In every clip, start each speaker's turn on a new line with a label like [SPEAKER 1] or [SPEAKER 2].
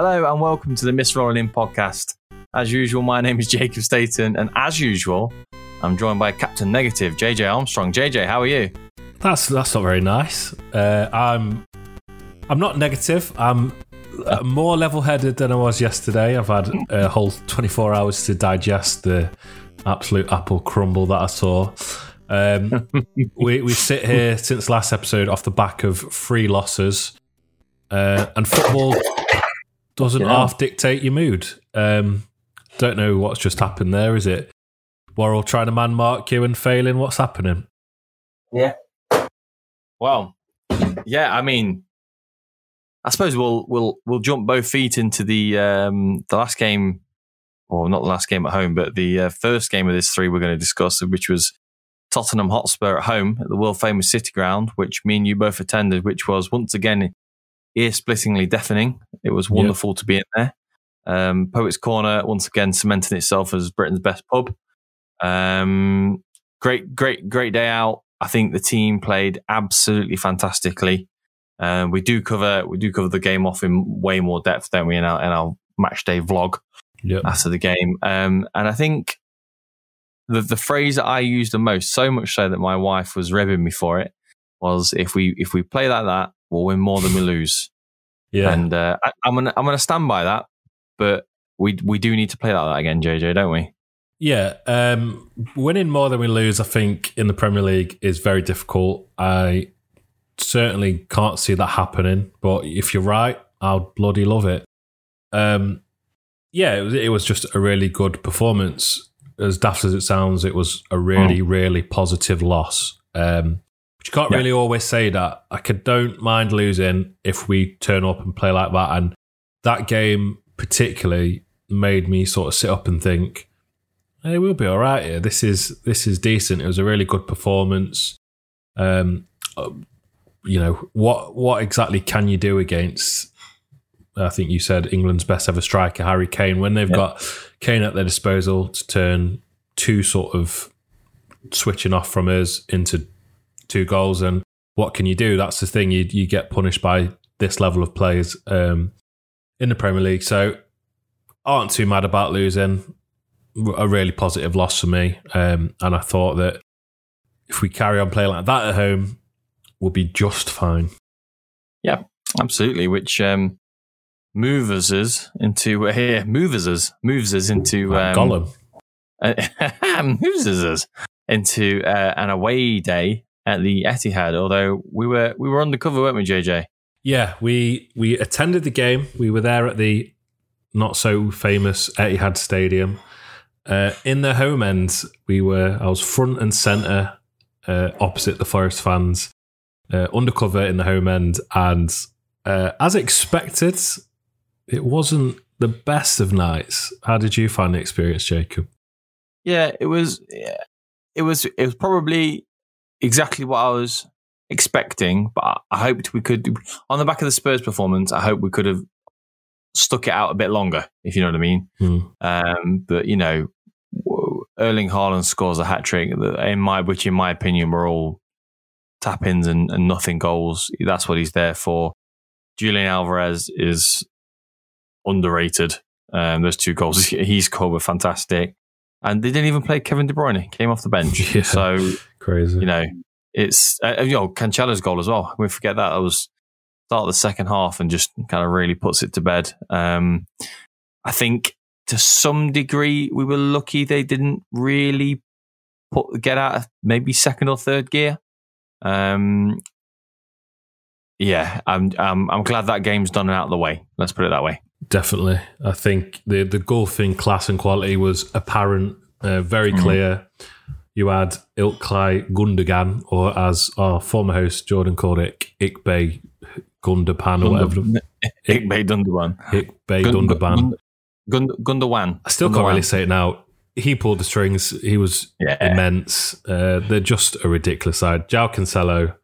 [SPEAKER 1] Hello and welcome to the Miss Rolling In podcast. As usual, my name is Jacob Staten, and as usual, I'm joined by Captain Negative, JJ Armstrong. JJ, how are you?
[SPEAKER 2] That's that's not very nice. Uh, I'm I'm not negative. I'm uh, more level-headed than I was yesterday. I've had a whole 24 hours to digest the absolute apple crumble that I saw. Um, we we sit here since last episode off the back of three losses, uh, and football doesn't
[SPEAKER 1] Yeah.
[SPEAKER 2] half dictate your mood. Um, don't know what's just happened there. Is it Worrall trying to man mark you and failing? What's happening? Yeah.
[SPEAKER 1] Well, yeah, I mean, I suppose we'll we'll we'll jump both feet into the um the last game, or not the last game at home, but the uh, first game of this three we're going to discuss, which was Tottenham Hotspur at home at the world famous City Ground, which me and you both attended, which was once again ear splittingly deafening. It was wonderful to be in there. Um, Poets Corner once again cementing itself as Britain's best pub. Um, great, great, great day out. I think the team played absolutely fantastically. Uh, we do cover we do cover the game off in way more depth, don't we? In our in our match day vlog
[SPEAKER 2] Yeah.
[SPEAKER 1] after the game. Um, and I think the the phrase that I used the most, so much so that my wife was ribbing me for it, was if we if we play like that, we'll win more than we lose.
[SPEAKER 2] Yeah.
[SPEAKER 1] And uh, I, I'm gonna I'm gonna stand by that. But we we do need to play like that again, JJ, don't we?
[SPEAKER 2] Yeah, um, winning more than we lose, I think, in the Premier League is very difficult. I certainly can't see that happening. But if you're right, I'll bloody love it. Um, yeah, it was, it was just a really good performance. As daft as it sounds, it was a really, really positive loss. Um, but you can't
[SPEAKER 1] Yeah.
[SPEAKER 2] really always say that. I could, don't mind losing if we turn up and play like that. And that game particularly made me sort of sit up and think, hey, we'll be all right here. This is this is decent. It was a really good performance. Um, uh, you know what what exactly can you do against? I think you said England's best ever striker, Harry Kane. When they've
[SPEAKER 1] Yeah.
[SPEAKER 2] got Kane at their disposal to turn two sort of switching off from us into two goals, and what can you do? That's the thing. You you get punished by this level of players um, in the Premier League. So aren't too mad about losing. A really positive loss for me, um, and I thought that if we carry on playing like that at home, we'll be just fine.
[SPEAKER 1] Yeah, absolutely, which um, moves us into uh, here, moves us, moves us into um,
[SPEAKER 2] Gollum.
[SPEAKER 1] uh, moves us into uh, an away day at the Etihad. Although we were we were undercover, weren't we, JJ?
[SPEAKER 2] Yeah, we we attended the game. We were there at the not so famous Etihad Stadium. Uh, in the home end, we were. I was front and center, uh, opposite the Forest fans, uh, undercover in the home end, and uh, as expected, it wasn't the best of nights. How did you find the experience, Jacob?
[SPEAKER 1] Yeah, it was. yeah, It was. It was probably exactly what I was expecting, but I- hoped we could. On the back of the Spurs performance, I hope we could have stuck it out a bit longer, if you know what I mean.
[SPEAKER 2] Hmm.
[SPEAKER 1] Um, but you know, Erling Haaland scores a hat trick. In my, which in my opinion, were all tap ins and, and nothing goals. That's what he's there for. Julian Alvarez is underrated. Um, those two goals he's he scored were fantastic, and they didn't even play Kevin De Bruyne. He Came off the bench,
[SPEAKER 2] Yeah.
[SPEAKER 1] so
[SPEAKER 2] Crazy.
[SPEAKER 1] you know it's uh, you know Cancelo's goal as well. We forget that that was start of the second half and just kind of really puts it to bed. Um, I think to some degree we were lucky they didn't really put get out of maybe second or third gear. Um, yeah, I'm I'm I'm glad that game's done and out of the way. Let's put it that way.
[SPEAKER 2] Definitely. I think the the golfing class and quality was apparent, uh, very
[SPEAKER 1] Mhm.
[SPEAKER 2] clear. You had Ilkay Gundogan, or as our former host Jordan called it, Ikbay Gundogan or whatever.
[SPEAKER 1] Ikbay Dunderwan.
[SPEAKER 2] Ikbay Gundogan.
[SPEAKER 1] Gund- Gundogan.
[SPEAKER 2] I still can't really say it now. He pulled the strings. He was
[SPEAKER 1] Yeah.
[SPEAKER 2] immense. Uh, they're just a ridiculous side. João Cancelo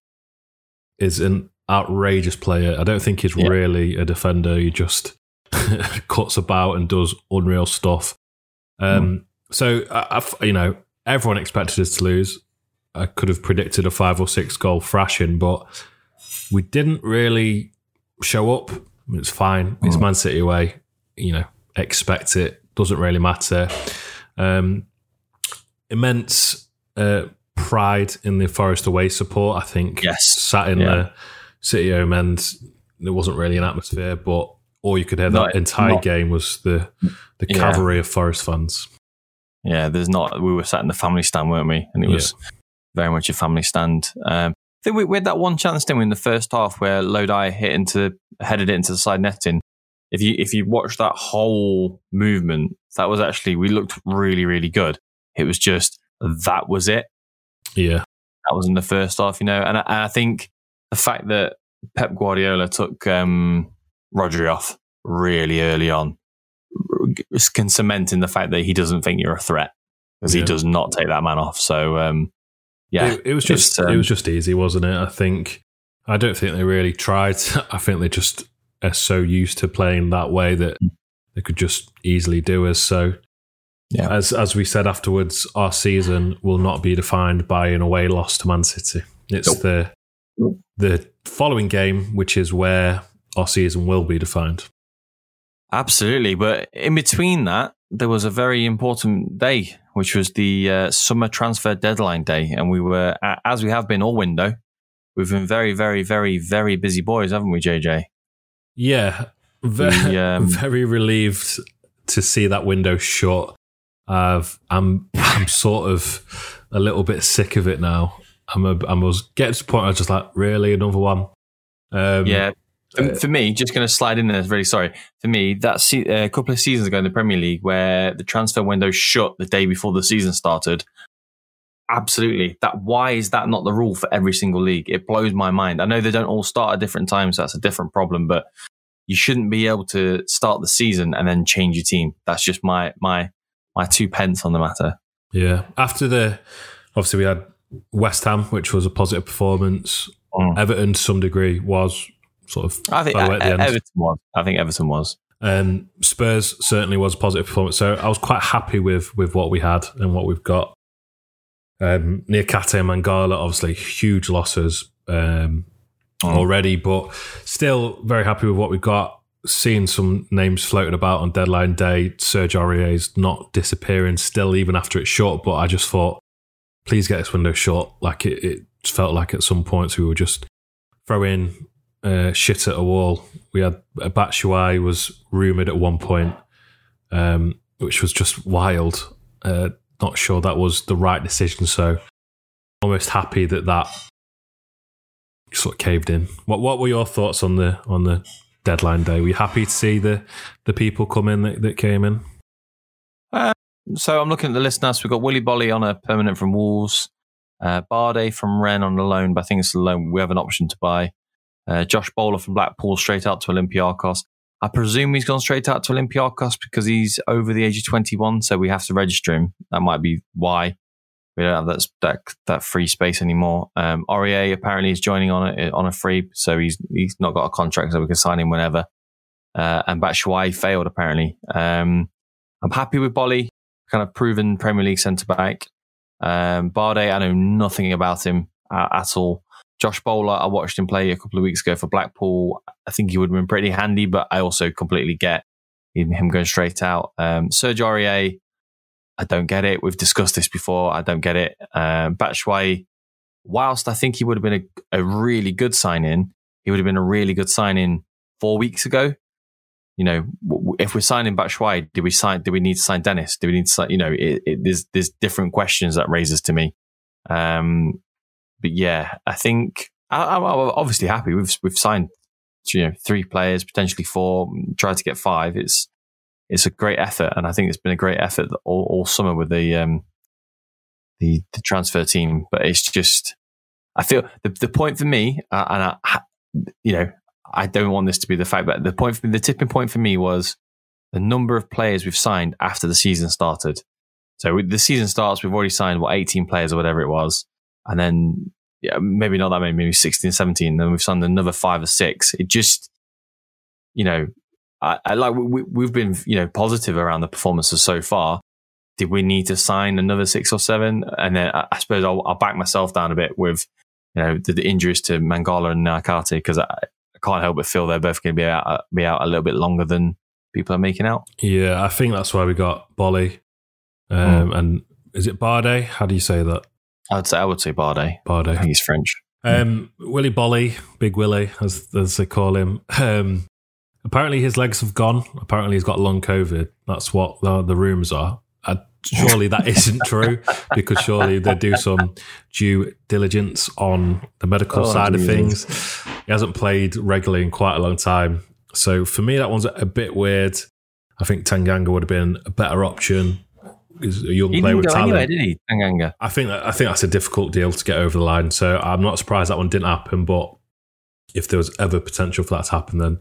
[SPEAKER 2] is an outrageous player. I don't think he's
[SPEAKER 1] Yeah.
[SPEAKER 2] really a defender. He just cuts about and does unreal stuff. Um, So, I, I- you know, everyone expected us to lose. I could have predicted a five or six goal thrashing, but we didn't really show up It's fine. It's Man City away. You know, expect it. Doesn't really matter. Um, immense uh, pride in the Forest away support. I think.
[SPEAKER 1] Yes.
[SPEAKER 2] Sat in
[SPEAKER 1] Yeah.
[SPEAKER 2] the City home end, there wasn't really an atmosphere, but all you could hear that
[SPEAKER 1] Not-
[SPEAKER 2] entire
[SPEAKER 1] not-
[SPEAKER 2] game was the the
[SPEAKER 1] Yeah.
[SPEAKER 2] cavalry of Forest fans.
[SPEAKER 1] Yeah, there's not. We were sat in the family stand, weren't we? And it was very much a family stand. Um, I think we, we had that one chance, didn't we, in the first half where Lodi hit into, headed it into the side netting. If you if you watch that whole movement, that was actually we looked really really good. It was just that was it.
[SPEAKER 2] Yeah,
[SPEAKER 1] That was in the first half, you know. And I, and I think the fact that Pep Guardiola took um, Rodri off really early on can cement in the fact that he doesn't think you're a threat because
[SPEAKER 2] Yeah.
[SPEAKER 1] he does not take that man off. So um, yeah,
[SPEAKER 2] it, it was just
[SPEAKER 1] um,
[SPEAKER 2] it was just easy, wasn't it? I think I don't think they really tried. I think they just are so used to playing that way that they could just easily do us. So
[SPEAKER 1] Yeah.
[SPEAKER 2] as as we said afterwards, our season will not be defined by an away loss to Man City. It's
[SPEAKER 1] Nope.
[SPEAKER 2] the the following game, which is where our season will be defined.
[SPEAKER 1] Absolutely. But in between that, there was a very important day, which was the uh, summer transfer deadline day. And we were, as we have been all window, we've been very, very, very, very busy boys, haven't we, JJ?
[SPEAKER 2] Yeah, very,
[SPEAKER 1] The, um,
[SPEAKER 2] very relieved to see that window shut. I've, I'm I'm sort of a little bit sick of it now. I'm a, I was getting to the point. I was just like, really another one. Um,
[SPEAKER 1] yeah. For,
[SPEAKER 2] uh,
[SPEAKER 1] for me, just going to slide in there, really sorry. For me, that se- a couple of seasons ago in the Premier League, where the transfer window shut the day before the season started, absolutely. That why is that not the rule for every single league? It blows my mind. I know they don't all start at different times. So that's a different problem, but you shouldn't be able to start the season and then change your team. That's just my my my two pence on the matter.
[SPEAKER 2] yeah. After the obviously we had West Ham, which was a positive performance.
[SPEAKER 1] Mm.
[SPEAKER 2] Everton, to some degree, was sort of
[SPEAKER 1] I think
[SPEAKER 2] by the at the end.
[SPEAKER 1] Everton was. I think Everton was.
[SPEAKER 2] Um, Spurs certainly was a positive performance. So I was quite happy with with what we had and what we've got. Um, Niakhaté and Mangala, obviously huge losses um,
[SPEAKER 1] Mm.
[SPEAKER 2] already, but still very happy with what we've got. Seeing some names floating about on deadline day, Serge Aurier's not disappearing still, even after it's short. But I just thought, please get this window short. Like it, it felt like at some points we were just throwing uh, shit at a wall. We had a Batshuayi was rumored at one point, um, which was just wild. Uh, not sure that was the right decision. So almost happy that that sort of caved in. What What were your thoughts on the on the deadline day? Were you happy to see the the people come in that, that came in?
[SPEAKER 1] So I'm looking at the list now. So we've got Willy Boly on a permanent from Wolves, uh, Badé from Rennes on a loan, but I think it's a loan. We have an option to buy. Uh, Josh Bowler from Blackpool straight out to Olympiacos. I presume he's gone straight out to Olympiacos because he's over the age of 21, so we have to register him. That might be why we don't have that that, that free space anymore. Um, Aurier apparently is joining on a, on a free, so he's he's not got a contract, so we can sign him whenever. Uh, and Batshuayi failed apparently. Um, I'm happy with Boly kind of proven Premier League centre back. Um, Badé, I know nothing about him uh, at all. Josh Bowler, I watched him play a couple of weeks ago for Blackpool. I think he would have been pretty handy, but I also completely get him going straight out. Um, Serge Aurier, I don't get it. We've discussed this before. I don't get it. Um, Batshuayi, whilst I think he would have been a, a really good sign in, he would have been a really good sign in four weeks ago you know, if we're signing Batshuayi, do we sign? Do we need to sign Dennis? Do we need to sign? You know, it, it, there's there's different questions that raises to me. Um, but yeah, I think I, I'm I'm obviously happy. We've we've signed, you know, three players, potentially four. Tried to get five. It's it's a great effort, and I think it's been a great effort all, all summer with the um the the transfer team. But it's just, I feel the the point for me, uh, and I, you know, I don't want this to be the fact, but the point, for, me, the tipping point for me was the number of players we've signed after the season started. So the season starts, we've already signed what 18 players or whatever it was, and then yeah, maybe not that many, maybe 16, 17. Then we've signed another five or six. It just, you know, I, I like we, we've been you know positive around the performances so far. Did we need to sign another six or seven? And then I, I suppose I'll, I'll back myself down a bit with you know the, the injuries to Mangala and Niakhaté because I, I can't help but feel they're both going to be out be out a little bit longer than people are making out.
[SPEAKER 2] Yeah, I think that's why we got Boly. Um, mm. And is it Bardet? How do you say that?
[SPEAKER 1] I would say I would say Bardet.
[SPEAKER 2] Bardet.
[SPEAKER 1] I think he's French.
[SPEAKER 2] Um, Willy Boly, Big Willie, as as they call him. Um, apparently his legs have gone. Apparently he's got long COVID. That's what the, the rumors are. Uh, surely that isn't true because surely they do some due diligence on the medical oh, side of things. He hasn't played regularly in quite a long time. So for me, that one's a bit weird. I think Tanganga would have been a better option. He's a young
[SPEAKER 1] he
[SPEAKER 2] player with talent.
[SPEAKER 1] Anyway, did he, Tanganga?
[SPEAKER 2] I think that, I think that's a difficult deal to get over the line. So I'm not surprised that one didn't happen. But if there was ever potential for that to happen, then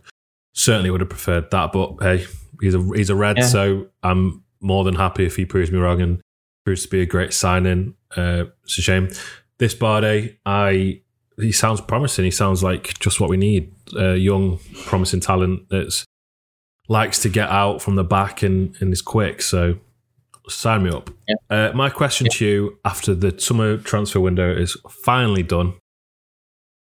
[SPEAKER 2] certainly would have preferred that. But hey, he's a he's a red, yeah. so I'm more than happy if he proves me wrong and proves to be a great signing. Uh, it's a shame. This Bardet, I he sounds promising. He sounds like just what we need. A young, promising talent that likes to get out from the back and, and is quick. So sign me up. Yeah. Uh, my question yeah. to you after the summer transfer window is finally done,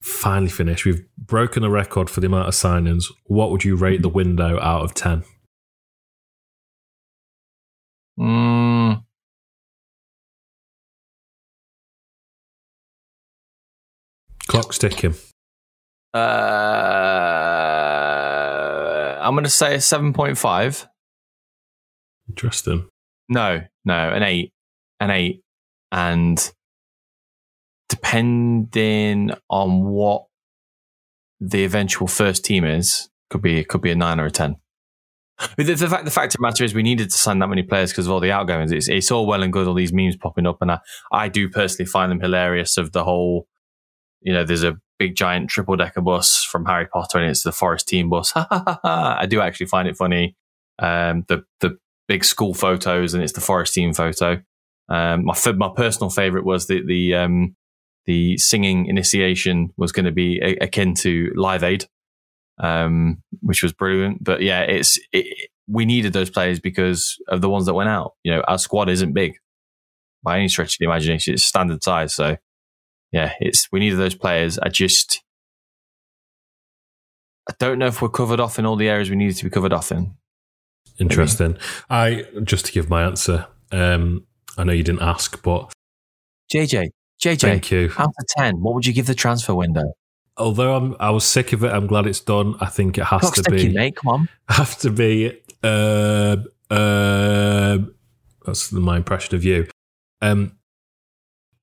[SPEAKER 2] finally finished. We've broken the record for the amount of signings. What would you rate the window out of 10?
[SPEAKER 1] Mm.
[SPEAKER 2] Clock's ticking.
[SPEAKER 1] Uh, I'm going to say a 7.5.
[SPEAKER 2] Interesting.
[SPEAKER 1] No, no, an 8. An 8. And depending on what the eventual first team is, could be it could be a 9 or a 10. The, the, fact the fact of the matter is we needed to sign that many players because of all the outgoings. It's, it's all well and good, all these memes popping up, and I, I do personally find them hilarious. Of the whole, you know, there's a big giant triple decker bus from Harry Potter, and it's the Forest team bus. I do actually find it funny. Um, the the big school photos, and it's the Forest team photo. Um, my my personal favorite was the the um, the singing initiation was going to be a, akin to Live Aid um, which was brilliant. But yeah, it's it, we needed those players because of the ones that went out. You know, our squad isn't big by any stretch of the imagination; it's standard size. So yeah, it's we needed those players. I just I don't know if we're covered off in all the areas we needed to be covered off in.
[SPEAKER 2] Interesting. I just to give my answer. Um, I know you didn't ask, but
[SPEAKER 1] JJ, JJ,
[SPEAKER 2] thank you.
[SPEAKER 1] Out of ten, what would you give the transfer window?
[SPEAKER 2] although I'm I was sick of it, I'm glad it's done. I think it has to be.
[SPEAKER 1] Mate, come on.
[SPEAKER 2] Have to be. Uh, uh, that's my impression of you. Um,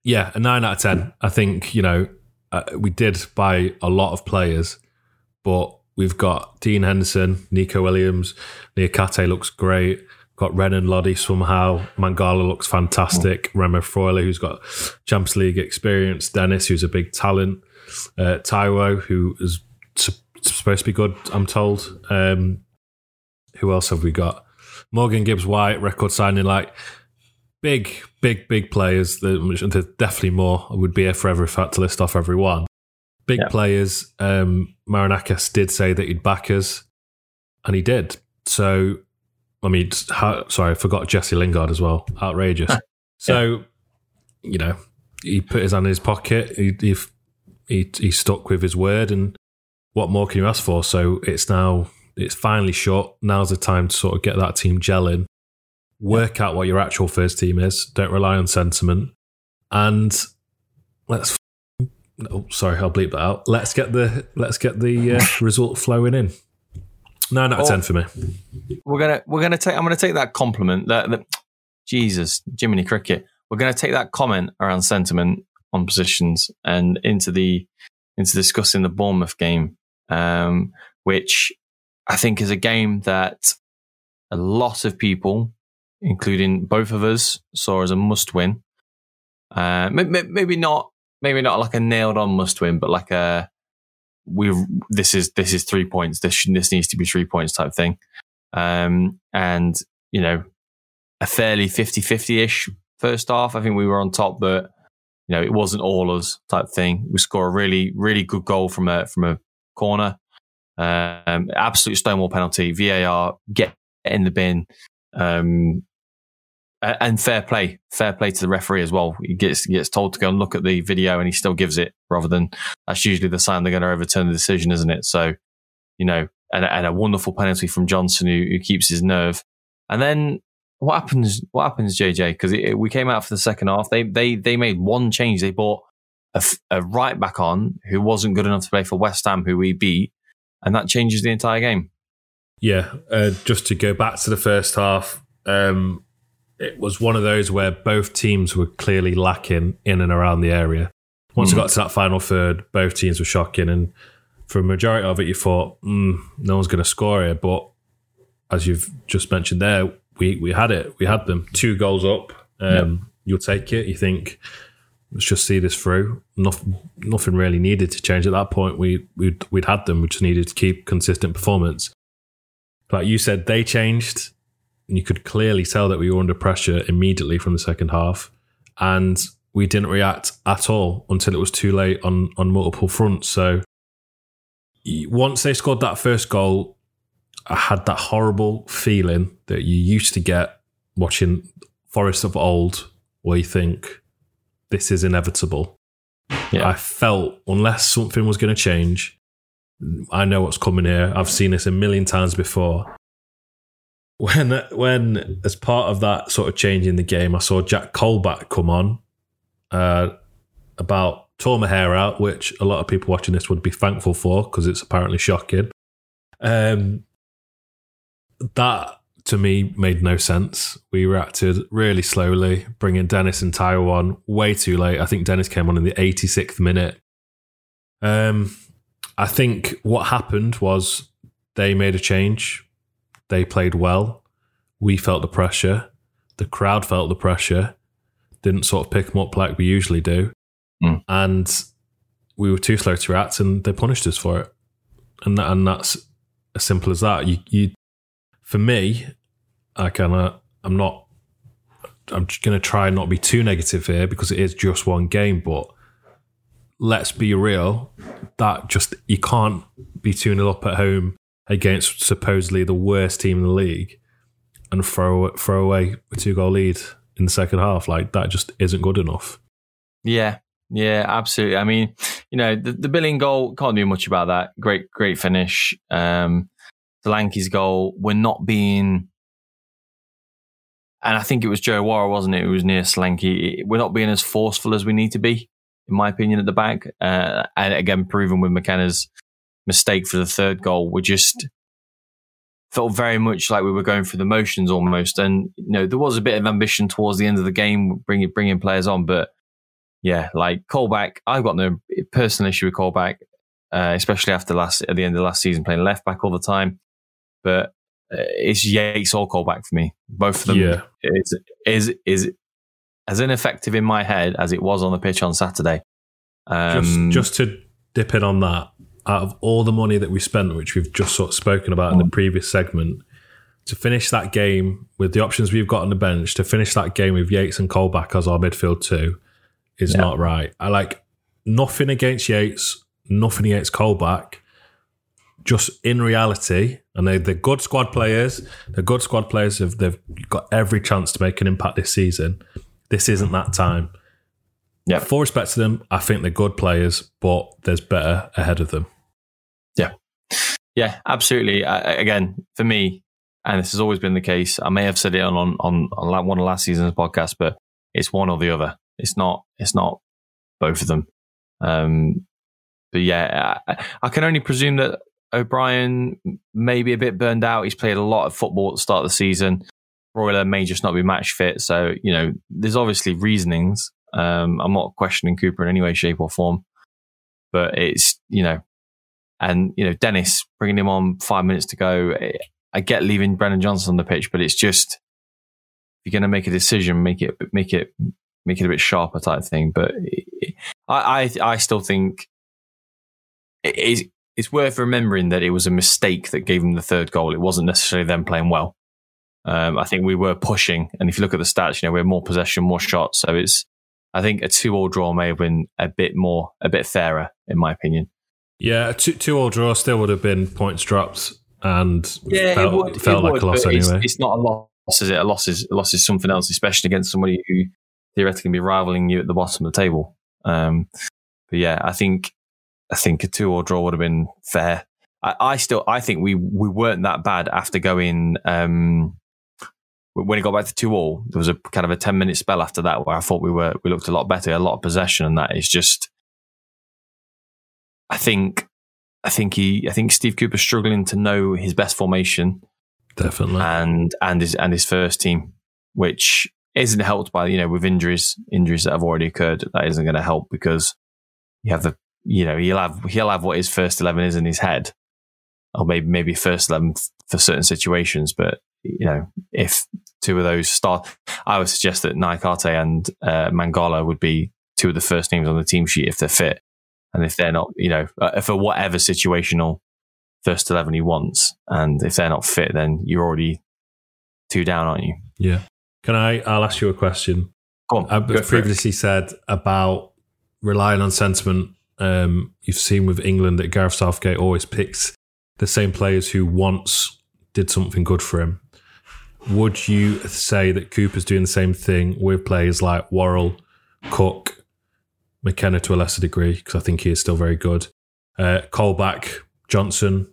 [SPEAKER 2] yeah, a nine out of ten. I think you know uh, we did buy a lot of players, but we've got Dean Henderson, Neco Williams, Niakhaté looks great. Got Renan Lodi somehow. Mangala looks fantastic. Mm. Remo Freuler, who's got Champions League experience. Dennis, who's a big talent uh, Taiwo, who is supposed to be good, I'm told. Um, who else have we got? Morgan Gibbs White, record signing, like big, big, big players. There's definitely more. I would be here forever if I had to list off every one. Big yeah. players. Um, Marinakis did say that he'd back us, and he did. So, I mean, sorry, I forgot Jesse Lingard as well. Outrageous. so, you know, he put his hand in his pocket. He, he he he stuck with his word, and what more can you ask for? So it's now it's finally shut. Now's the time to sort of get that team gelling, work out what your actual first team is. Don't rely on sentiment, and let's. Oh, sorry, I'll bleep that out. Let's get the let's get the uh, result flowing in. Nine out of ten for me.
[SPEAKER 1] We're gonna we're gonna take. I'm gonna take that compliment. That, that Jesus, Jiminy Cricket. We're gonna take that comment around sentiment on positions and into the into discussing the Bournemouth game, um, which I think is a game that a lot of people, including both of us, saw as a must win. Uh, maybe not, maybe not like a nailed on must win, but like a we this is this is three points. This this needs to be three points type thing. Um, and you know, a fairly 50-50 ish first half. I think we were on top, but you know, it wasn't all us type thing. We score a really, really good goal from a from a corner. Um, absolute stonewall penalty. VAR get in the bin. Um, and fair play, fair play to the referee as well. He gets gets told to go and look at the video, and he still gives it rather than that's usually the sign they're going to overturn the decision, isn't it? So, you know, and, and a wonderful penalty from Johnson who, who keeps his nerve. And then what happens? What happens, JJ? Because we came out for the second half. They they they made one change. They bought a, a right back on who wasn't good enough to play for West Ham, who we beat, and that changes the entire game.
[SPEAKER 2] Yeah, uh, just to go back to the first half, um, it was one of those where both teams were clearly lacking in and around the area. Once mm. we got to that final third, both teams were shocking, and for a majority of it, you thought, mm, no one's going to score here. But as you've just mentioned there, we we had it. We had them two goals up. Um, yep. You'll take it. You think let's just see this through. Nothing, nothing really needed to change at that point. We we'd, we'd had them. We just needed to keep consistent performance. Like you said, they changed and you could clearly tell that we were under pressure immediately from the second half. And we didn't react at all until it was too late on, on multiple fronts. So once they scored that first goal, I had that horrible feeling that you used to get watching Forest of old, where you think this is inevitable. Yeah. I felt unless something was going to change, I know what's coming here. I've seen this a million times before when when as part of that sort of change in the game, I saw Jack Colback come on uh, about tore my hair out, which a lot of people watching this would be thankful for because it's apparently shocking. Um, that to me made no sense. We reacted really slowly, bringing Dennis and Taiwo on way too late. I think Dennis came on in the 86th minute. Um, I think what happened was they made a change they played well. We felt the pressure. The crowd felt the pressure. Didn't sort of pick them up like we usually do. Mm. And we were too slow to react and they punished us for it. And that, and that's as simple as that. You, you, for me, I kind of, I'm not, I'm just going to try and not be too negative here because it is just one game, but let's be real. That just, you can't be 2 0 up at home against supposedly the worst team in the league and throw throw away a two goal lead in the second half. Like that just isn't good enough.
[SPEAKER 1] Yeah, yeah, absolutely. I mean, you know, the, the Billing goal can't do much about that. Great, great finish. Um, Solanke's goal. We're not being, and I think it was Joe Worrall, wasn't it? It was near Solanke. We're not being as forceful as we need to be, in my opinion, at the back. Uh, and again, proven with McKenna's mistake for the third goal were just felt very much like we were going through the motions almost. And you know, there was a bit of ambition towards the end of the game, bringing bringing players on, but yeah, like Colback, I've got no personal issue with Colback, uh, especially after last at the end of last season playing left back all the time. But uh, it's Yates or Colback for me. Both of them yeah. is is is as ineffective in my head as it was on the pitch on Saturday.
[SPEAKER 2] Um, just, just to dip in on that, out of all the money that we spent, which we've just sort of spoken about in the mm. previous segment, to finish that game with the options we've got on the bench, to finish that game with Yates and Colback as our midfield two, is yeah. not right. I like nothing against Yates, nothing against Colback. Just in reality, and they, they're good squad players. They're good squad players. They've, they've got every chance to make an impact this season. This isn't that time. Yeah. Full respect to them. I think they're good players, but there's better ahead of them.
[SPEAKER 1] Yeah. Absolutely. Again, for me, and this has always been the case, I may have said it on, on, on, on one of last season's podcast, but it's one or the other. It's not, it's not both of them. Um, but yeah, I, I can only presume that O'Brien may be a bit burned out. He's played a lot of football at the start of the season. Freuler may just not be match fit. So, you know, there's obviously reasonings. Um, I'm not questioning Cooper in any way, shape, or form, but it's you know, and you know, Dennis bringing him on five minutes to go. I get leaving Brennan Johnson on the pitch, but it's just if you're going to make a decision, make it make it make it a bit sharper type of thing. But I, I I still think it is it's worth remembering that it was a mistake that gave them the third goal. It wasn't necessarily them playing well. Um, I think we were pushing, and if you look at the stats, you know, we had more possession, more shots. So it's I think a two-all draw may have been a bit more, a bit fairer, in my opinion.
[SPEAKER 2] Yeah, a two, two-all draw still would have been points dropped and yeah, felt, would, felt like would, a loss anyway.
[SPEAKER 1] It's, it's, not a loss loss is it? A loss is a loss is something else, especially against somebody who theoretically can be rivaling you at the bottom of the table. Um, but yeah, I think I think a two all draw would have been fair. I, I, still I think we we weren't that bad after going um, when it got back to two all. There was a kind of a ten minute spell after that where I thought we were we looked a lot better, a lot of possession, and that is just. I think I think he I think Steve Cooper's struggling to know his best formation
[SPEAKER 2] Definitely.
[SPEAKER 1] And and his and his first team, which isn't helped by you know with injuries injuries that have already occurred. That isn't going to help because you have the you know he'll have he'll have what his first eleven is in his head, or maybe maybe first eleven for certain situations. But you know if two of those start, I would suggest that Niakhaté and uh, Mangala would be two of the first names on the team sheet if they're fit, and if they're not, you know, uh, for whatever situational first 11 he wants. And if they're not fit, then you're already two down, aren't you?
[SPEAKER 2] Yeah. Can I? I'll ask you a question.
[SPEAKER 1] Go on,
[SPEAKER 2] I've
[SPEAKER 1] go
[SPEAKER 2] previously said about relying on sentiment. Um, you've seen with England that Gareth Southgate always picks the same players who once did something good for him. Would you say that Cooper's doing the same thing with players like Worrall, Cook, McKenna to a lesser degree, because I think he is still very good, uh, Colback, Johnson,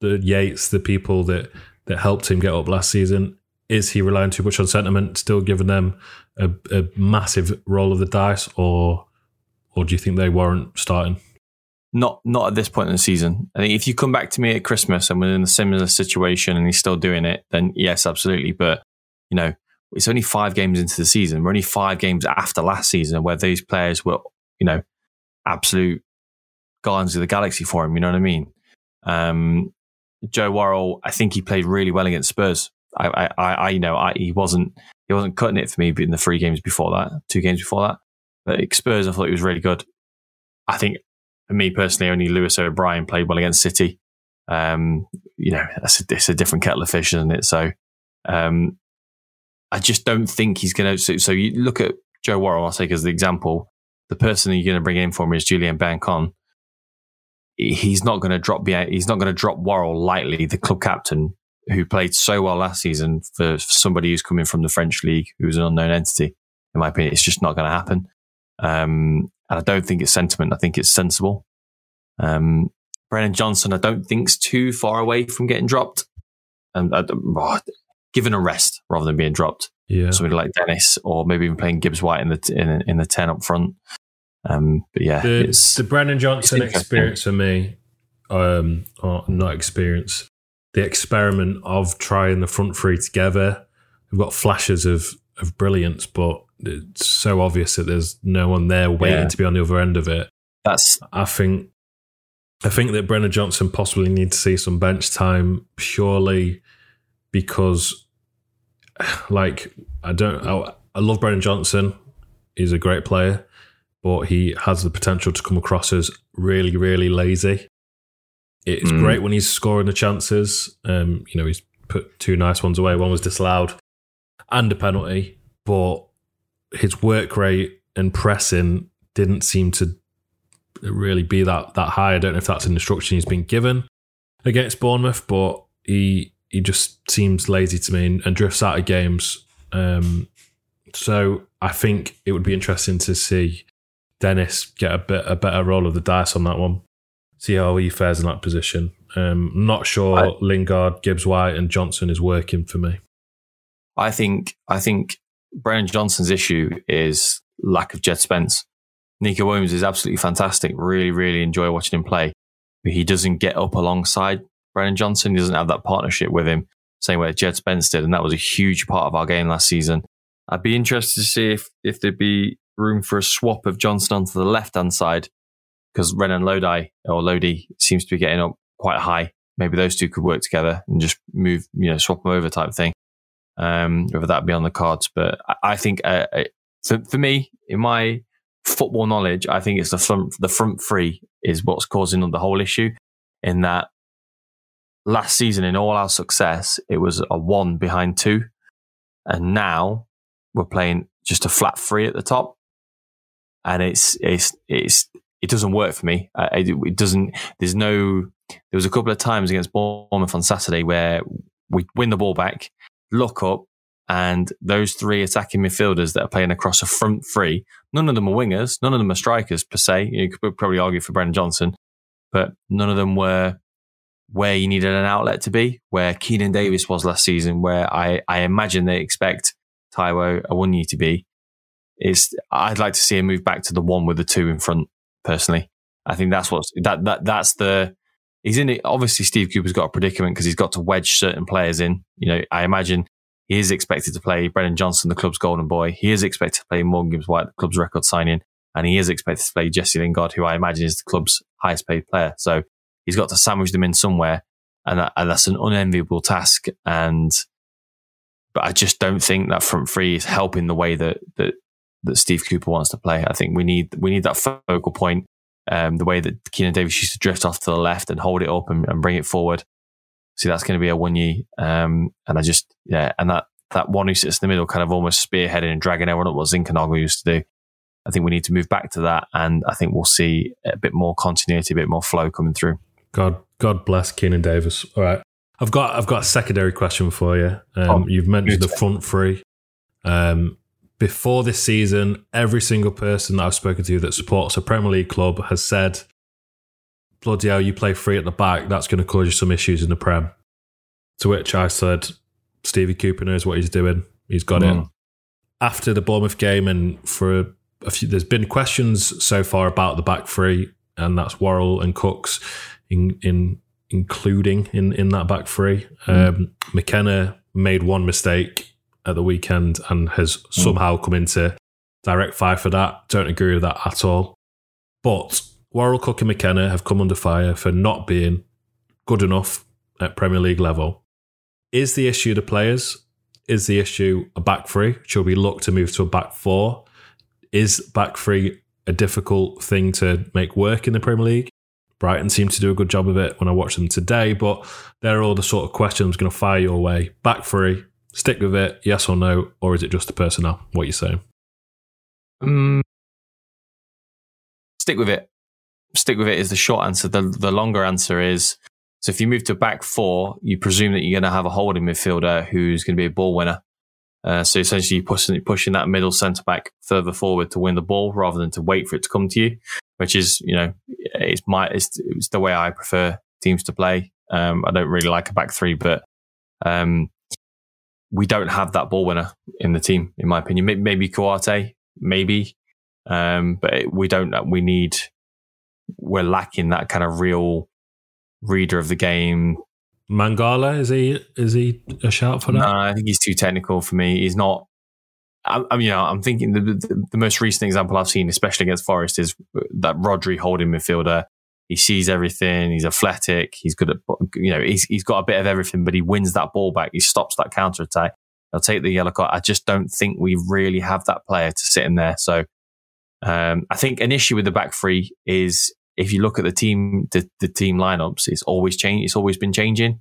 [SPEAKER 2] the Yates, the people that that helped him get up last season? Is he relying too much on sentiment, still giving them a, a massive roll of the dice, or or do you think they warrant starting?
[SPEAKER 1] Not not at this point in the season. I think if you come back to me at Christmas and we're in a similar situation and he's still doing it, then yes, absolutely. But you know, it's only five games into the season. We're only five games after last season where these players were, you know, absolute Guardians of the Galaxy for him. You know what I mean? Um, Joe Worrall, I think he played really well against Spurs. I, I, I you know, I, he wasn't he wasn't cutting it for me in the three games before that, two games before that. But Spurs, I thought he was really good. I think for me personally, only Lewis O'Brien played well against City. Um, you know, it's a, it's a, different kettle of fish, isn't it? So, um, I just don't think he's going to. So, so, you look at Joe Worrall, I'll take as the example. The person you're going to bring in for me is Giulian Biancone he's not going to drop he's not going to drop Worrall lightly, the club captain who played so well last season for, somebody who's coming from the French league, who's an unknown entity. In my opinion, it's just not going to happen. Um, and I don't think it's sentiment. I think it's sensible. Um, Brennan Johnson, I don't think's too far away from getting dropped. And uh, oh, given a rest rather than being dropped.
[SPEAKER 2] Yeah,
[SPEAKER 1] somebody like Dennis, or maybe even playing Gibbs White in the in, in the ten up front. Um, but yeah,
[SPEAKER 2] the, the Brennan Johnson experience for me, um, or not experience, the experiment of trying the front three together. We've got flashes of of brilliance, but it's so obvious that there's no one there waiting yeah. to be on the other end of it.
[SPEAKER 1] That's
[SPEAKER 2] I think I think that Brennan Johnson possibly needs to see some bench time purely because like I don't I, I love Brennan Johnson. He's a great player but he has the potential to come across as really, really lazy. It's mm. great when he's scoring the chances. Um, you know, he's put two nice ones away. One was disallowed and a penalty, but his work rate and pressing didn't seem to really be that that high. I don't know if that's an instruction he's been given against Bournemouth, but he he just seems lazy to me and, and drifts out of games. Um, so I think it would be interesting to see Dennis get a bit a better roll of the dice on that one. See how he fares in that position. Um, not sure I, Lingard, Gibbs White, and Johnson is working for me.
[SPEAKER 1] I think I think Brennan Johnson's issue is lack of Jed Spence. Neco Williams is absolutely fantastic. Really, really enjoy watching him play. But he doesn't get up alongside Brennan Johnson. Doesn't have that partnership with him, same way Jed Spence did, and that was a huge part of our game last season. I'd be interested to see if if there'd be room for a swap of Johnson onto the left hand side because Renan Lodi or Lodi seems to be getting up quite high. Maybe those two could work together and just move, you know, swap them over type thing. Um, whether that be on the cards, but I, I think uh, uh, for, for me, in my football knowledge, I think it's the front the front three is what's causing the whole issue. In that last season, in all our success, it was a one behind two, and now we're playing just a flat three at the top and it's it's it's it doesn't work for me. it, doesn't. There's no. There was a couple of times against Bournemouth on Saturday where we win the ball back look up and those three attacking midfielders that are playing across a front three, none of them are wingers, none of them are strikers per se. You could probably argue for Brennan Johnson, but none of them were where you needed an outlet to be, where Keinan Davis was last season, where I, I imagine they expect Taiwo Awoniyi to be. Is I'd like to see him move back to the one with the two in front. Personally, I think that's what's that that that's the he's in it. Obviously, Steve Cooper's got a predicament because he's got to wedge certain players in. You know, I imagine he is expected to play Brennan Johnson, the club's golden boy. He is expected to play Morgan Gibbs White, the club's record signing. And he is expected to play Jesse Lingard, who I imagine is the club's highest paid player. So he's got to sandwich them in somewhere. And, that, and that's an unenviable task. And, but I just don't think that front three is helping the way that, that, that Steve Cooper wants to play. I think we need, we need that focal point. Um, the way that Keinan Davis used to drift off to the left and hold it up and, and bring it forward. See, that's going to be a Awoniyi. Um, and I just, yeah, and that, that one who sits in the middle kind of almost spearheading and dragging everyone up what Zinchenko used to do. I think we need to move back to that. And I think we'll see a bit more continuity, a bit more flow coming through.
[SPEAKER 2] God, God bless Keinan Davis. All right. I've got, I've got a secondary question for you. Um, oh, you've mentioned the front three. Um, before this season, every single person that I've spoken to that supports a Premier League club has said bloody hell, you play free at the back, that's going to cause you some issues in the Prem. To which I said, Stevie Cooper knows what he's doing. He's got mm. it. Hmm. After the Bournemouth game, and for a, a few, there's been questions so far about the back three, and that's Worrall and Cooks, in, in including in in that back three. Mm. Um, McKenna made one mistake at the weekend and has mm. somehow come into direct fire for that. Don't agree with that at all. But Worrall, Cook, and McKenna have come under fire for not being good enough at Premier League level. Is the issue the players? Is the issue a back three? Should we look to move to a back four? Is back three a difficult thing to make work in the Premier League? Brighton seem to do a good job of it when I watch them today, but they're all the sort of questions going to fire your way. Back three, stick with it, yes or no, or is it just the personnel? What are you saying?
[SPEAKER 1] Um, stick with it stick with it is the short answer. The the longer answer is so if you move to back four, you presume that you're going to have a holding midfielder who's going to be a ball winner. Uh, so essentially, you're pushing, pushing that middle centre back further forward to win the ball rather than to wait for it to come to you, which is, you know, it's my it's, it's the way I prefer teams to play. Um, I don't really like a back three, but um, we don't have that ball winner in the team, in my opinion. Maybe, maybe maybe, um, but we don't. We need we're lacking that kind of real reader of the game.
[SPEAKER 2] Mangala is he is he a shout for that?
[SPEAKER 1] No, I think he's too technical for me. He's not. I, mean, you know, I'm thinking the, the, the, most recent example I've seen, especially against Forest, is that Rodri holding midfielder. He sees everything. He's athletic. He's good at, you know, he's, he's got a bit of everything, but he wins that ball back. He stops that counter attack. I'll take the yellow card. I just don't think we really have that player to sit in there. So um, I think an issue with the back three is if you look at the team, the, the team lineups, it's always changed. It's always been changing.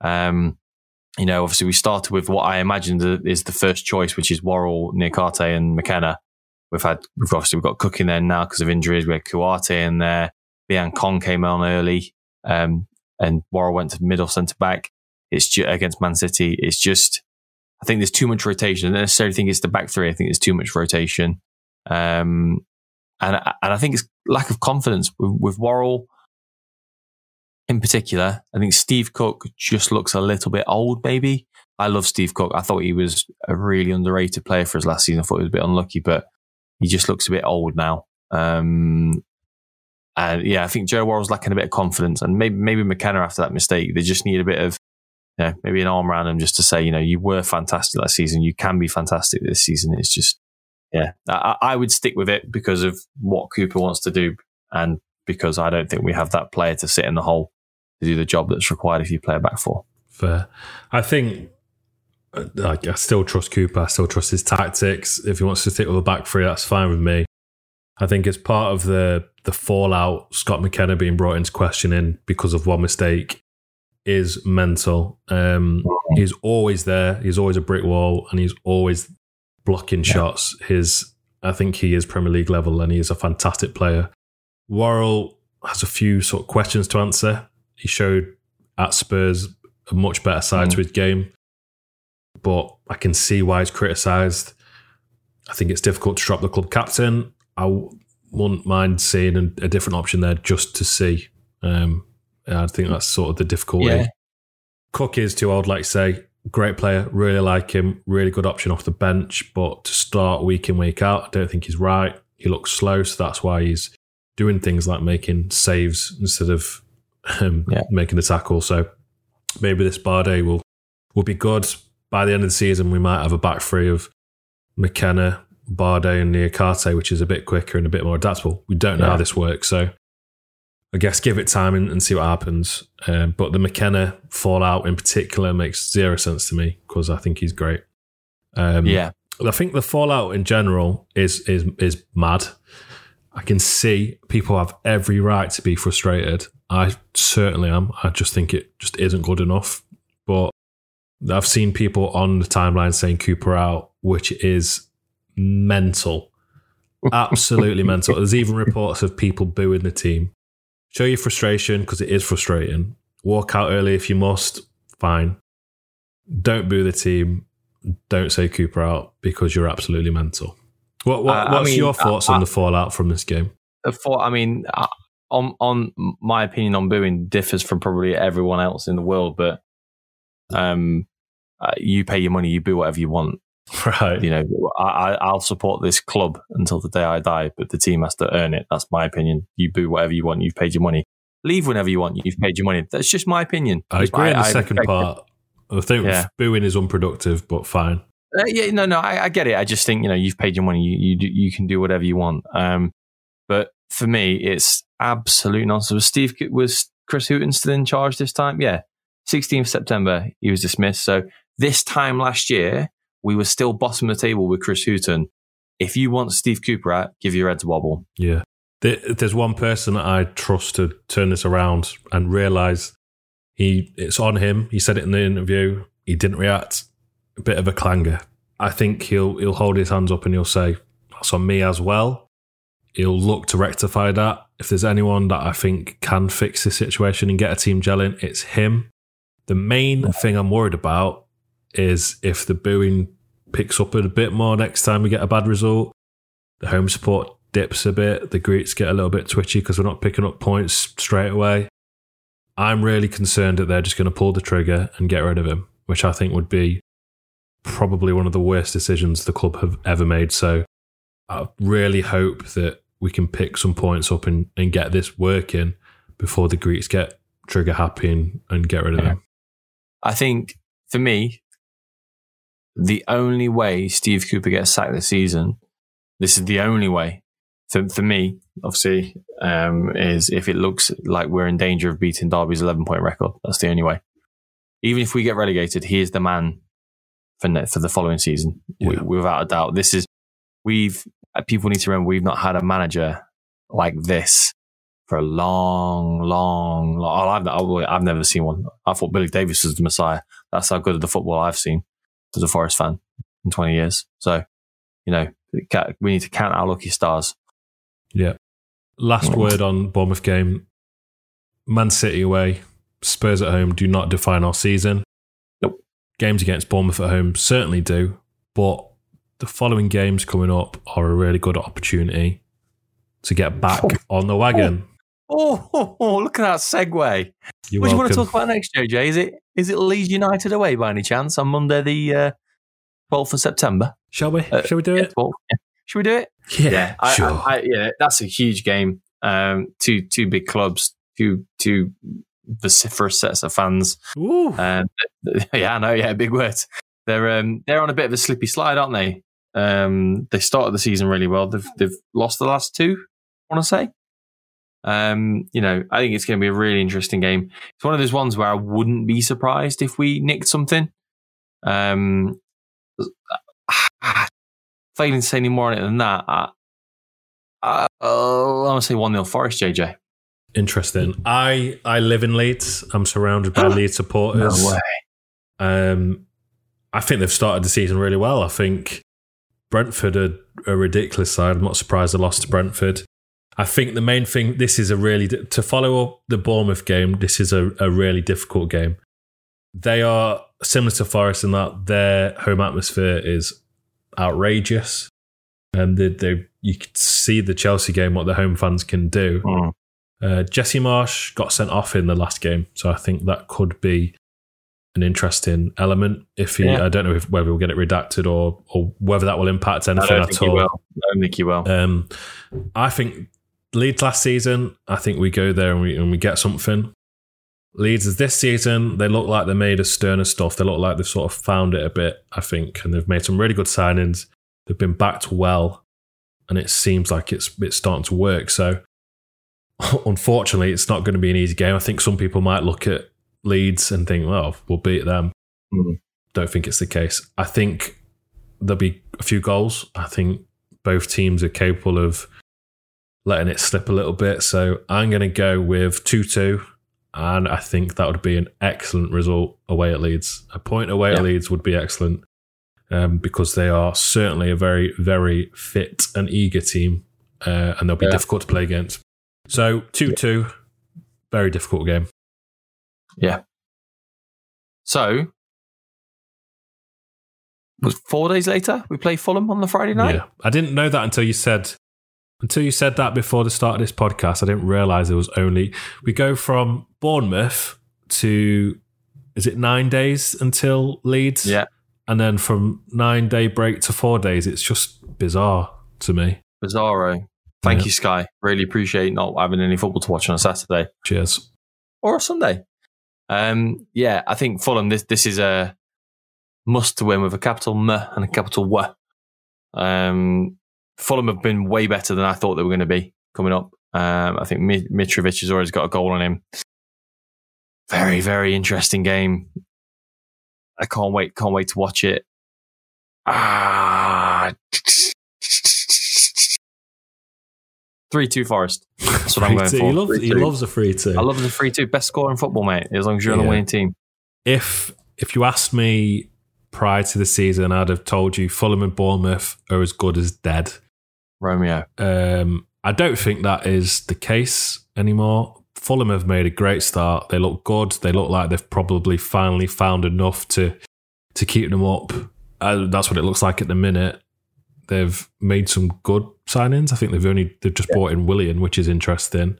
[SPEAKER 1] Um, you know, obviously we started with what I imagined is the first choice, which is Worrall, Niakhaté and McKenna. We've had, we've obviously we've got Cook in there now because of injuries. We had Kouyaté in there. Biancone came on early. Um, and Worrall went to middle centre back. It's ju- against Man City. It's just, I think there's too much rotation. I don't necessarily think it's the back three. I think there's too much rotation. Um, and and I think it's lack of confidence with, with Worrall in particular. I think Steve Cook just looks a little bit old. Maybe I love Steve Cook. I thought he was a really underrated player for his last season. I thought he was a bit unlucky, but he just looks a bit old now. Um, and yeah, I think Joe Worrall's lacking a bit of confidence, and maybe maybe McKenna after that mistake, they just need a bit of, maybe an arm around him just to say, you know, you were fantastic last season, you can be fantastic this season. It's just yeah, I, I, would stick with it because of what Cooper wants to do, and because I don't think we have that player to sit in the hole to do the job that's required if you play a back four.
[SPEAKER 2] Fair. I think uh, like, I still trust Cooper. I still trust his tactics. If he wants to stick with a back three, that's fine with me. I think it's part of the the fallout. Scott McKenna being brought into questioning because of one mistake is mental. Um, mm-hmm. he's always there. He's always a brick wall, and he's always blocking yeah. shots. His, I think he is Premier League level and he is a fantastic player. Worrall has a few sort of questions to answer. He showed at Spurs a much better side mm. to his game. but I can see why he's criticised. I think it's difficult to drop the club captain. I wouldn't mind seeing a, a different option there just to see. Um, I think that's sort of the difficulty.
[SPEAKER 1] Yeah.
[SPEAKER 2] Cook is too old, like you say. Great player, really like him. Really good option off the bench, but to start week in week out, I don't think he's right. He looks slow, so that's why he's doing things like making saves instead of um,
[SPEAKER 1] Yeah.
[SPEAKER 2] making the tackle. So maybe this Bardet will will be good. By the end of the season, we might have a back three of McKenna, Bardet, and Niakhaté, which is a bit quicker and a bit more adaptable. We don't know how this works, so I guess give it time and, and see what happens. Um, but the McKenna fallout in particular makes zero sense to me because I think he's great. Um,
[SPEAKER 1] Yeah.
[SPEAKER 2] I think the fallout in general is is is mad. I can see people have every right to be frustrated. I certainly am. I just think it just isn't good enough. But I've seen people on the timeline saying Cooper out, which is mental. Absolutely mental. There's even reports of people booing the team. Show your frustration because it is frustrating. Walk out early if you must. Fine. Don't boo the team. Don't say Cooper out because you're absolutely mental. What, what
[SPEAKER 1] Uh,
[SPEAKER 2] what's
[SPEAKER 1] mean,
[SPEAKER 2] your thoughts
[SPEAKER 1] I-
[SPEAKER 2] on the fallout from this game?
[SPEAKER 1] For, I mean, uh, on on my opinion on booing differs from probably everyone else in the world, but um, uh, you pay your money, you boo whatever you want.
[SPEAKER 2] Right.
[SPEAKER 1] You know, I, I- I'll support this club until the day I die, but the team has to earn it. That's my opinion. You boo whatever you want. You've paid your money. Leave whenever you want. You've paid your money. That's just my opinion.
[SPEAKER 2] I agree in the
[SPEAKER 1] I
[SPEAKER 2] second
[SPEAKER 1] it.
[SPEAKER 2] part. I think
[SPEAKER 1] Yeah.
[SPEAKER 2] booing is unproductive, but fine.
[SPEAKER 1] Uh, yeah, no, no, I, I get it. I just think you know you've paid your money. You you you can do whatever you want. Um, but for me, it's absolute nonsense. Was Steve was Chris Hughton still in charge this time? Yeah, 16th September he was dismissed. So this time last year we were still bottom of the table with Chris Hughton. If you want Steve Cooper out, give your head a wobble.
[SPEAKER 2] Yeah. There's one person that I trust to turn this around and realize he it's on him. He said it in the interview. He didn't react. A bit of a clanger. I think he'll he'll hold his hands up and he'll say that's on me as well. He'll look to rectify that. If there's anyone that I think can fix this situation and get a team gelling, it's him. The main thing I'm worried about is if the booing picks up a bit more next time we get a bad result. The home support dips a bit. The Greeks get a little bit twitchy because we're not picking up points straight away. I'm really concerned that they're just going to pull the trigger and get rid of him, which I think would be probably one of the worst decisions the club have ever made. So I really hope that we can pick some points up and, and get this working before the Greeks get trigger happy and, and get rid of
[SPEAKER 1] Yeah.
[SPEAKER 2] him.
[SPEAKER 1] I think for me, the only way Steve Cooper gets sacked this season, this is the only way for, for me, obviously, um, is if it looks like we're in danger of beating Derby's 11 point record. That's the only way. Even if we get relegated, he is the man for, ne- for the following season,
[SPEAKER 2] Yeah.
[SPEAKER 1] without a doubt. This is, we've, uh, people need to remember we've not had a manager like this for a long, long, long. I've, I've, I've never seen one. I thought Billy Davies was the Messiah. That's how good of the football I've seen as a Forest fan in 20 years. So, you know, we need to count our lucky stars.
[SPEAKER 2] Yeah. Last
[SPEAKER 1] Mm.
[SPEAKER 2] word on Bournemouth game. Man City away, Spurs at home do not define our season.
[SPEAKER 1] Nope.
[SPEAKER 2] Games against Bournemouth at home certainly do, but the following games coming up are a really good opportunity to get back on the wagon.
[SPEAKER 1] Oh, oh, oh, look at that segue.
[SPEAKER 2] You're
[SPEAKER 1] what do you want to talk about next, JJ? Is it is it Leeds United away by any chance on Monday, the uh, 12th of September?
[SPEAKER 2] Shall we?
[SPEAKER 1] Uh,
[SPEAKER 2] Shall we do
[SPEAKER 1] Yeah,
[SPEAKER 2] it?
[SPEAKER 1] 12th, yeah. Should we do it?
[SPEAKER 2] Yeah,
[SPEAKER 1] I,
[SPEAKER 2] sure.
[SPEAKER 1] I, I, yeah, that's a huge game. Um, two two big clubs, two two vociferous sets of fans.
[SPEAKER 2] Ooh.
[SPEAKER 1] Um, yeah, I know. Yeah, big words. They're um, they're on a bit of a slippy slide, aren't they? Um, they started the season really well. They've they've lost the last two. I want to say. Um, you know, I think it's going to be a really interesting game. It's one of those ones where I wouldn't be surprised if we nicked something. Um, failing to say any more on it than that, I, I, oh, I want to say one 0 Forest, JJ.
[SPEAKER 2] Interesting. I I live in Leeds. I'm surrounded by Leeds supporters.
[SPEAKER 1] No way.
[SPEAKER 2] Um, I think they've started the season really well. I think Brentford are a ridiculous side. I'm not surprised they lost to Brentford. I think the main thing, this is a really, to follow up the Bournemouth game, this is a, a really difficult game. They are similar to Forest in that their home atmosphere is outrageous, and they, they you could see the Chelsea game what the home fans can do.
[SPEAKER 1] Mm.
[SPEAKER 2] Uh, Jesse Marsch got sent off in the last game, so I think that could be an interesting element. If he,
[SPEAKER 1] Yeah.
[SPEAKER 2] I don't know if whether we'll get it redacted or or whether that will impact
[SPEAKER 1] I
[SPEAKER 2] anything
[SPEAKER 1] don't
[SPEAKER 2] at
[SPEAKER 1] think he
[SPEAKER 2] all.
[SPEAKER 1] will. I don't think he will.
[SPEAKER 2] Um, I think Leeds last season, I think we go there and we and we get something. Leeds is this season, they look like they made a sterner stuff. They look like they've sort of found it a bit, I think, and they've made some really good signings. They've been backed well, and it seems like it's it's starting to work. So, unfortunately, it's not going to be an easy game. I think some people might look at Leeds and think, "Well, we'll beat them."
[SPEAKER 1] Mhm.
[SPEAKER 2] Don't think it's the case. I think there'll be a few goals. I think both teams are capable of letting it slip a little bit. So I'm going to go with 2 2. And I think that would be an excellent result away at Leeds. A point away
[SPEAKER 1] Yeah.
[SPEAKER 2] at Leeds would be excellent um, because they are certainly a very, very fit and eager team. Uh, and they'll be
[SPEAKER 1] Yeah.
[SPEAKER 2] difficult to play against. So 2 2, very difficult game. Yeah.
[SPEAKER 1] So, was four days later we play Fulham on the Friday night.
[SPEAKER 2] Yeah. I didn't know that until you said until you said that before the start of this podcast. I didn't realize it was only we go from Bournemouth to is it nine days until Leeds?
[SPEAKER 1] Yeah.
[SPEAKER 2] And then from nine day break to four days, it's just bizarre to me.
[SPEAKER 1] Bizarro. Thank
[SPEAKER 2] Yeah.
[SPEAKER 1] you, Sky. Really appreciate not having any football to watch on a Saturday
[SPEAKER 2] Cheers.
[SPEAKER 1] or a Sunday. Um, yeah, I think Fulham. This this is a must to win with a capital M and a capital W. Um, Fulham have been way better than I thought they were going to be coming up. Um, I think Mi- Mitrovic has already got a goal on him. Very very interesting game. I can't wait. Can't wait to watch it. Ah. Three two Forest. That's what I'm going
[SPEAKER 2] Free
[SPEAKER 1] for.
[SPEAKER 2] two. He loves, he
[SPEAKER 1] 3-2.
[SPEAKER 2] loves a free two.
[SPEAKER 1] I love the free two. Best score in football, mate. As long as you're on the winning team.
[SPEAKER 2] if if you asked me prior to the season, I'd have told you Fulham and Bournemouth are as good as dead.
[SPEAKER 1] Romeo.
[SPEAKER 2] Um, I don't think that is the case anymore. Fulham have made a great start. They look good. They look like they've probably finally found enough to to keep them up. Uh, that's what it looks like at the minute. They've made some good signings. I think they've only they've just bought in Willian, which is interesting.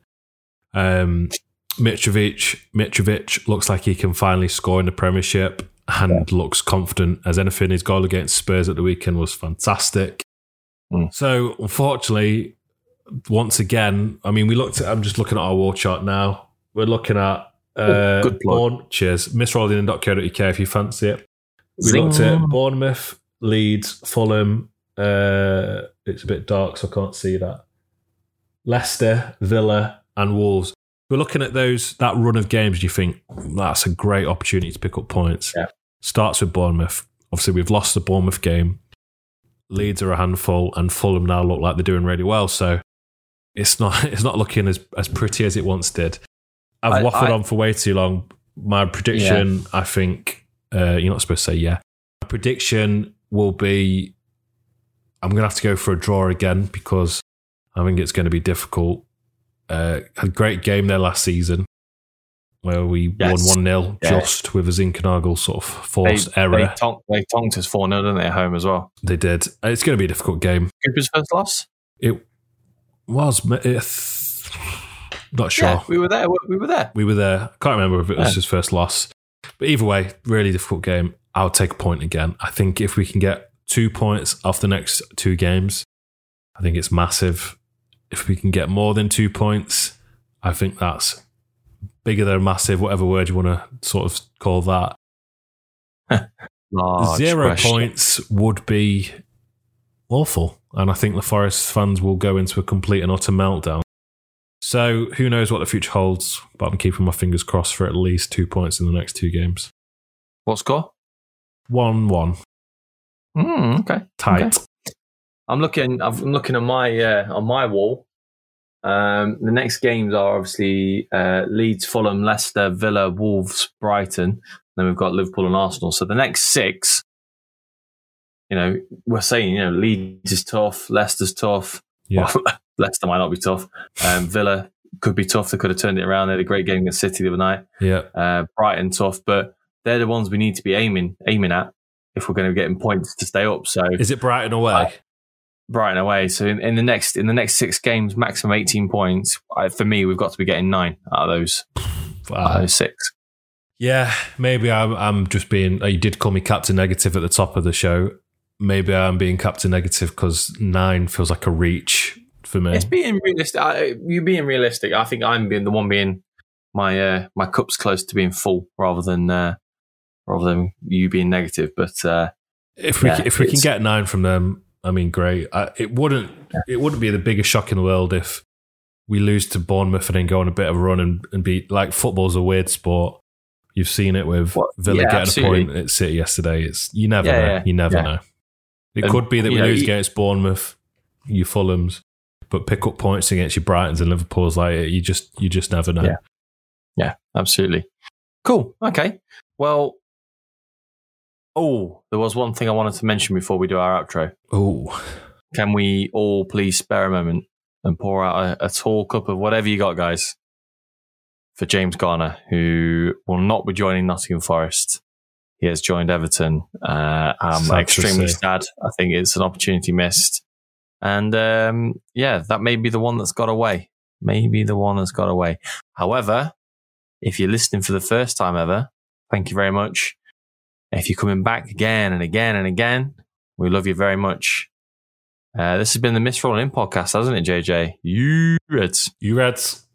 [SPEAKER 2] Um, Mitrovic, Mitrovic looks like he can finally score in the Premiership and looks confident as anything. His goal against Spurs at the weekend was fantastic.
[SPEAKER 1] Mm.
[SPEAKER 2] So, unfortunately, once again, I mean, we looked at, I'm just looking at our war chart now. We're looking at uh,
[SPEAKER 1] good plug.
[SPEAKER 2] Bourne, cheers, missrolling.co.uk if you fancy it. We
[SPEAKER 1] Zing.
[SPEAKER 2] looked at Bournemouth, Leeds, Fulham. Uh, it's a bit dark, so I can't see that. Leicester, Villa, and Wolves. We're looking at those that run of games. Do you think that's a great opportunity to pick up points.
[SPEAKER 1] Yeah.
[SPEAKER 2] Starts with Bournemouth. Obviously, we've lost the Bournemouth game. Leeds are a handful, and Fulham now look like they're doing really well. So it's not it's not looking as as pretty as it once did. I've
[SPEAKER 1] I-
[SPEAKER 2] waffled
[SPEAKER 1] I-
[SPEAKER 2] on for way too long. My prediction, I think, uh, you're not supposed to say yeah. My prediction will be I'm going to have to go for a draw again because I think it's going to be difficult. Uh, had a great game there last season where we
[SPEAKER 1] Yes.
[SPEAKER 2] won 1 0
[SPEAKER 1] Yeah.
[SPEAKER 2] just with a Zinkernagel sort of forced
[SPEAKER 1] they,
[SPEAKER 2] error.
[SPEAKER 1] tonk, they tonked us 4 0, didn't they, at home as well?
[SPEAKER 2] They did. It's going to be a difficult game.
[SPEAKER 1] Cooper's first loss?
[SPEAKER 2] It was. It, not sure.
[SPEAKER 1] Yeah, we were there. We were there.
[SPEAKER 2] We were there. I can't remember if it was
[SPEAKER 1] Yeah.
[SPEAKER 2] his first loss. But either way, really difficult game. I'll take a point again. I think if we can get two points off the next two games, I think it's massive. If we can get more than two points, I think that's bigger than massive, whatever word you want to sort of call that. Zero
[SPEAKER 1] question.
[SPEAKER 2] points would be awful. And I think the Forest fans will go into a complete and utter meltdown. So who knows what the future holds, but I'm keeping my fingers crossed for at least two points in the next two games.
[SPEAKER 1] What score?
[SPEAKER 2] 1 1.
[SPEAKER 1] Mm, okay.
[SPEAKER 2] Tight.
[SPEAKER 1] I'm looking. I'm looking at my uh, on my wall. Um, the next games are obviously uh, Leeds, Fulham, Leicester, Villa, Wolves, Brighton. Then we've got Liverpool and Arsenal. So the next six, you know, we're saying you know Leeds is tough, Leicester's tough.
[SPEAKER 2] Yeah.
[SPEAKER 1] Well, Leicester might not be tough. Um, Villa could be tough. They could have turned it around. They had a great game against City the other night.
[SPEAKER 2] Yeah.
[SPEAKER 1] Uh, Brighton tough, but they're the ones we need to be aiming aiming at if we're going to be getting points to stay up. So
[SPEAKER 2] Is it Brighton away?
[SPEAKER 1] Uh, Brighton away. So in, in the next in the next six games, maximum eighteen points. I, for me, we've got to be getting nine out of those, out of those six.
[SPEAKER 2] yeah, maybe I'm, I'm just being. You did call me Captain Negative at the top of the show. Maybe I'm being Captain Negative because nine feels like a reach for me.
[SPEAKER 1] It's being realistic. I, you being realistic. I think I'm being the one being my uh, my cup's close to being full rather than uh, rather than you being negative. But uh,
[SPEAKER 2] If we
[SPEAKER 1] Yeah,
[SPEAKER 2] if we can get nine from them, I mean, great. I, it wouldn't it wouldn't be the biggest shock in the world if we lose to Bournemouth and then go on a bit of a run and, and be like football's a weird sport. You've seen it with
[SPEAKER 1] Well,
[SPEAKER 2] Villa
[SPEAKER 1] yeah,
[SPEAKER 2] getting
[SPEAKER 1] absolutely.
[SPEAKER 2] a point at City yesterday. It's you never
[SPEAKER 1] Yeah,
[SPEAKER 2] know.
[SPEAKER 1] yeah,
[SPEAKER 2] you never
[SPEAKER 1] yeah.
[SPEAKER 2] know. It
[SPEAKER 1] And,
[SPEAKER 2] could be that we
[SPEAKER 1] know,
[SPEAKER 2] lose
[SPEAKER 1] you-
[SPEAKER 2] against Bournemouth, you Fulhams, but pick up points against your Brightons and Liverpool's. Like you just you just never know.
[SPEAKER 1] Yeah. yeah, absolutely. Cool. Okay. Well. Oh, there was one thing I wanted to mention before we do our outro.
[SPEAKER 2] Oh,
[SPEAKER 1] Can we all please spare a moment and pour out a, a tall cup of whatever you got, guys, for James Garner, who will not be joining Nottingham Forest. He has joined Everton. Uh, I'm
[SPEAKER 2] Sad
[SPEAKER 1] extremely sad. I think it's an opportunity missed. And um, yeah, that may be the one that's got away. Maybe the one that's got away. However, if you're listening for the first time ever, thank you very much. If you're coming back again and again and again, we love you very much. Uh, this has been the Mist Rolling In podcast, hasn't it, JJ? You Reds.
[SPEAKER 2] you Reds.